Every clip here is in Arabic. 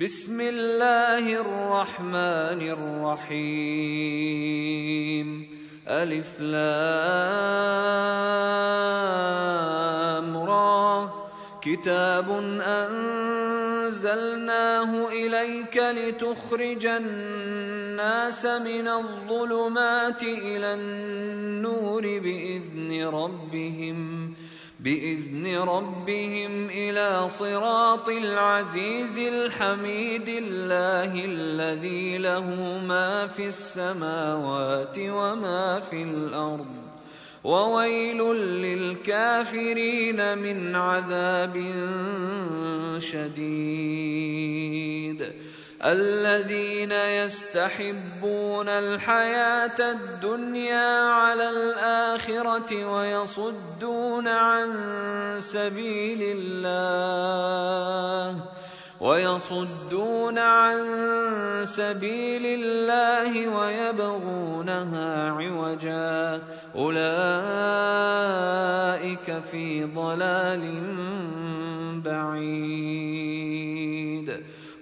بسم الله الرحمن الرحيم. ألف لام را. كتاب أنزلناه إليك لتخرج الناس من الظلمات إلى النور بإذن ربهم ۖ. بإذن ربهم إلى صراط العزيز الحميد الله الذي له ما في السماوات وما في الأرض. وويل للكافرين من عذاب شديد. الذين يستحبون الحياة الدنيا على الآخرة ويصدون عن سبيل الله ويصدون عن سبيل الله ويبغونها عوجا أولئك في ضلال بعيد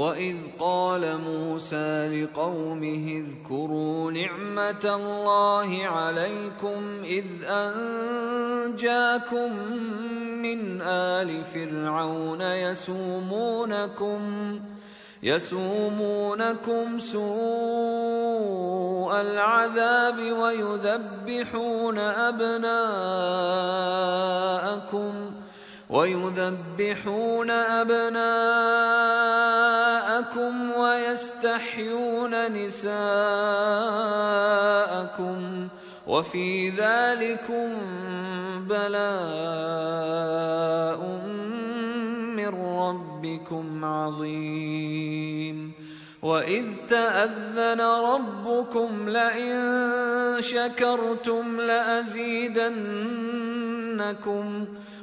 واذ قال موسى لقومه اذكروا نعمه الله عليكم اذ انجاكم من ال فرعون يسومونكم يسومونكم سوء العذاب ويذبحون ابناءكم ويذبحون أبناءكم ويستحيون نساءكم وفي ذلكم بلاء من ربكم عظيم. وإذ تأذن ربكم لئن شكرتم لأزيدنكم ۖ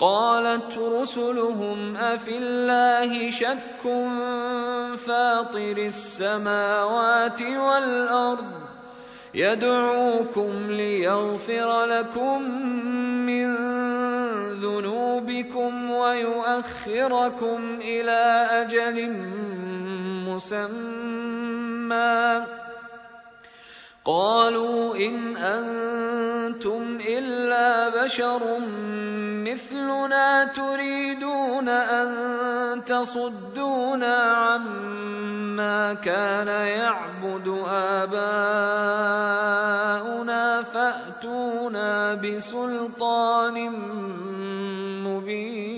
قالت رسلهم أفي الله شك فاطر السماوات والأرض يدعوكم ليغفر لكم من ذنوبكم ويؤخركم إلى أجل مسمى قالوا إن أنتم إلا بشر مثلنا تريدون أن تصدونا عما كان يعبد آباؤنا فأتونا بسلطان مبين.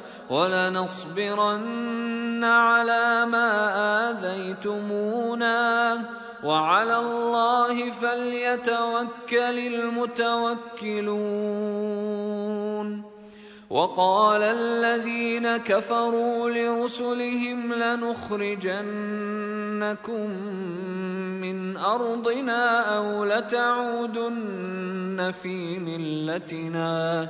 ولنصبرن على ما آذيتمونا. وعلى الله فليتوكل المتوكلون. وقال الذين كفروا لرسلهم لنخرجنكم من أرضنا أو لتعودن في ملتنا.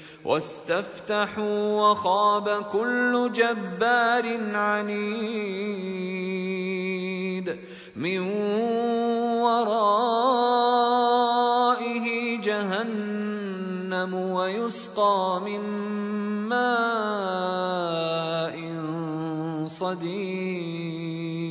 واستفتحوا وخاب كل جبار عنيد من ورائه جهنم ويسقى من ماء صديد.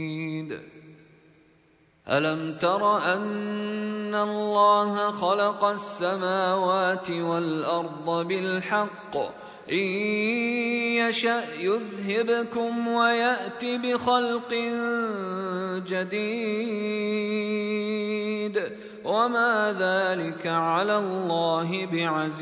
ألم تر أن الله خلق السماوات والأرض بالحق؟ إن يشأ يذهبكم ويأت بخلق جديد. وما ذلك على الله بعزيز.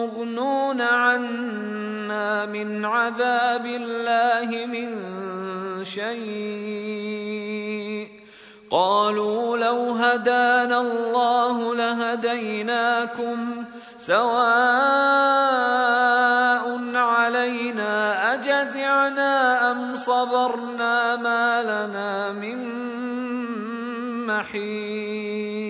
مغنون عنا من عذاب الله من شيء. قالوا لو هدانا الله لهديناكم سواء علينا أجزعنا أم صبرنا ما لنا من محيص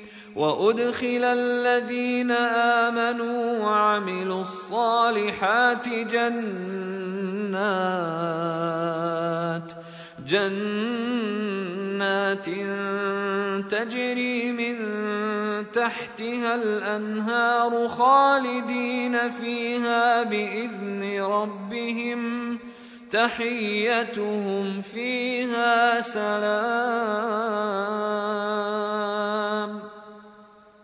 وأدخل الذين آمنوا وعملوا الصالحات جنات جنات تجري من تحتها الأنهار خالدين فيها بإذن ربهم تحيتهم فيها سلام.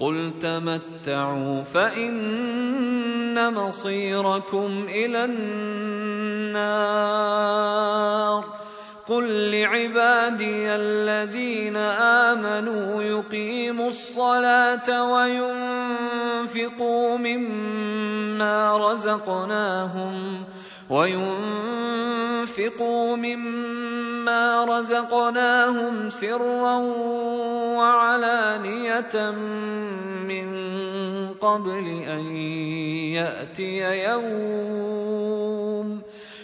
قل تمتعوا فان مصيركم إلى النار قل لعبادي الذين امنوا يقيموا الصلاه وينفقوا مما رزقناهم وينفقوا مما رزقناهم سرا وعلانية من قبل أن يأتي يوم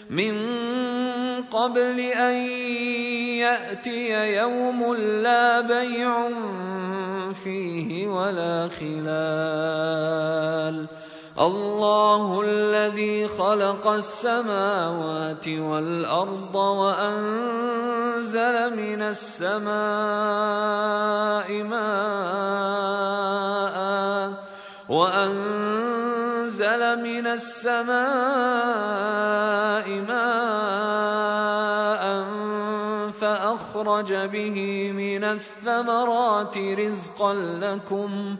من قبل أن يأتي يوم لا بيع فيه ولا خلال الله الذي خلق السماوات والأرض وأنزل من السماء ماء وأنزل من السماء ماء فأخرج به من الثمرات رزقا لكم ۖ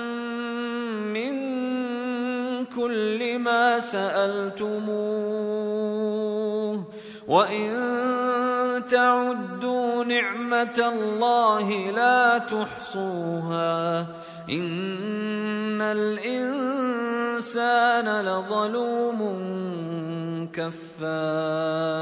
كل ما سألتموه وإن تعدوا نعمة الله لا تحصوها إن الإنسان لظلوم كفار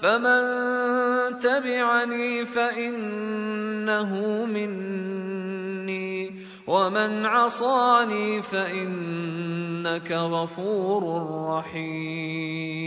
فمن تبعني فانه مني ومن عصاني فانك غفور رحيم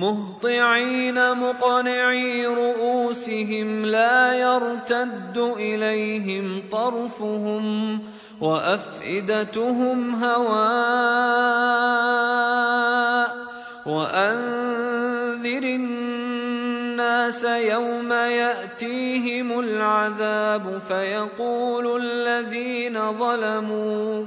مهطعين مقنعي رؤوسهم لا يرتد إليهم طرفهم وأفئدتهم هواء وأنذر الناس يوم يأتيهم العذاب فيقول الذين ظلموا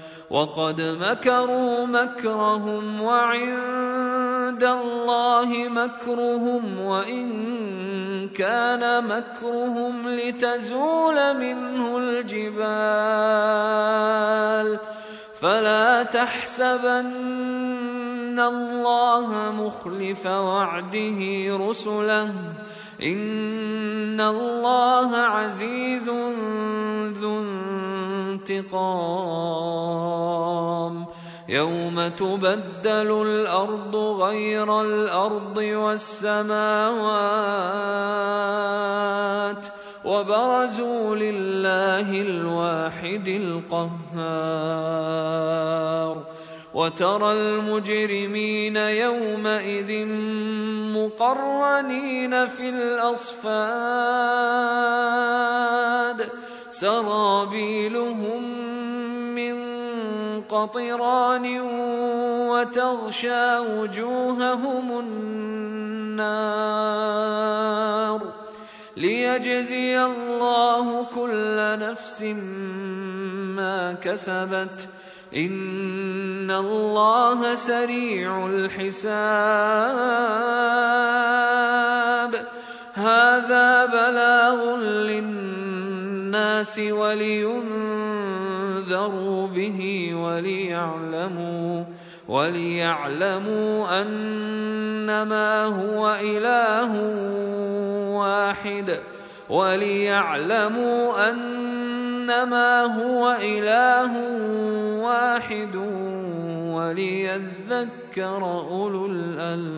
وقد مكروا مكرهم وعند الله مكرهم وإن كان مكرهم لتزول منه الجبال فلا تحسبن الله مخلف وعده رسله ان الله عزيز ذو انتقام يوم تبدل الأرض غير الأرض والسماوات وبرزوا لله الواحد القهار وترى المجرمين يومئذ مقرنين في الأصفاد. سرابيلهم من قطران وتغشى وجوههم النار. ليجزي الله كل نفس ما كسبت ان الله سريع الحساب هذا بلاغ للناس ولينذروا به وليعلموا وليعلموا انما هو اله واحد وليعلموا إنما هو إله واحد وليذكر أولو الألباب.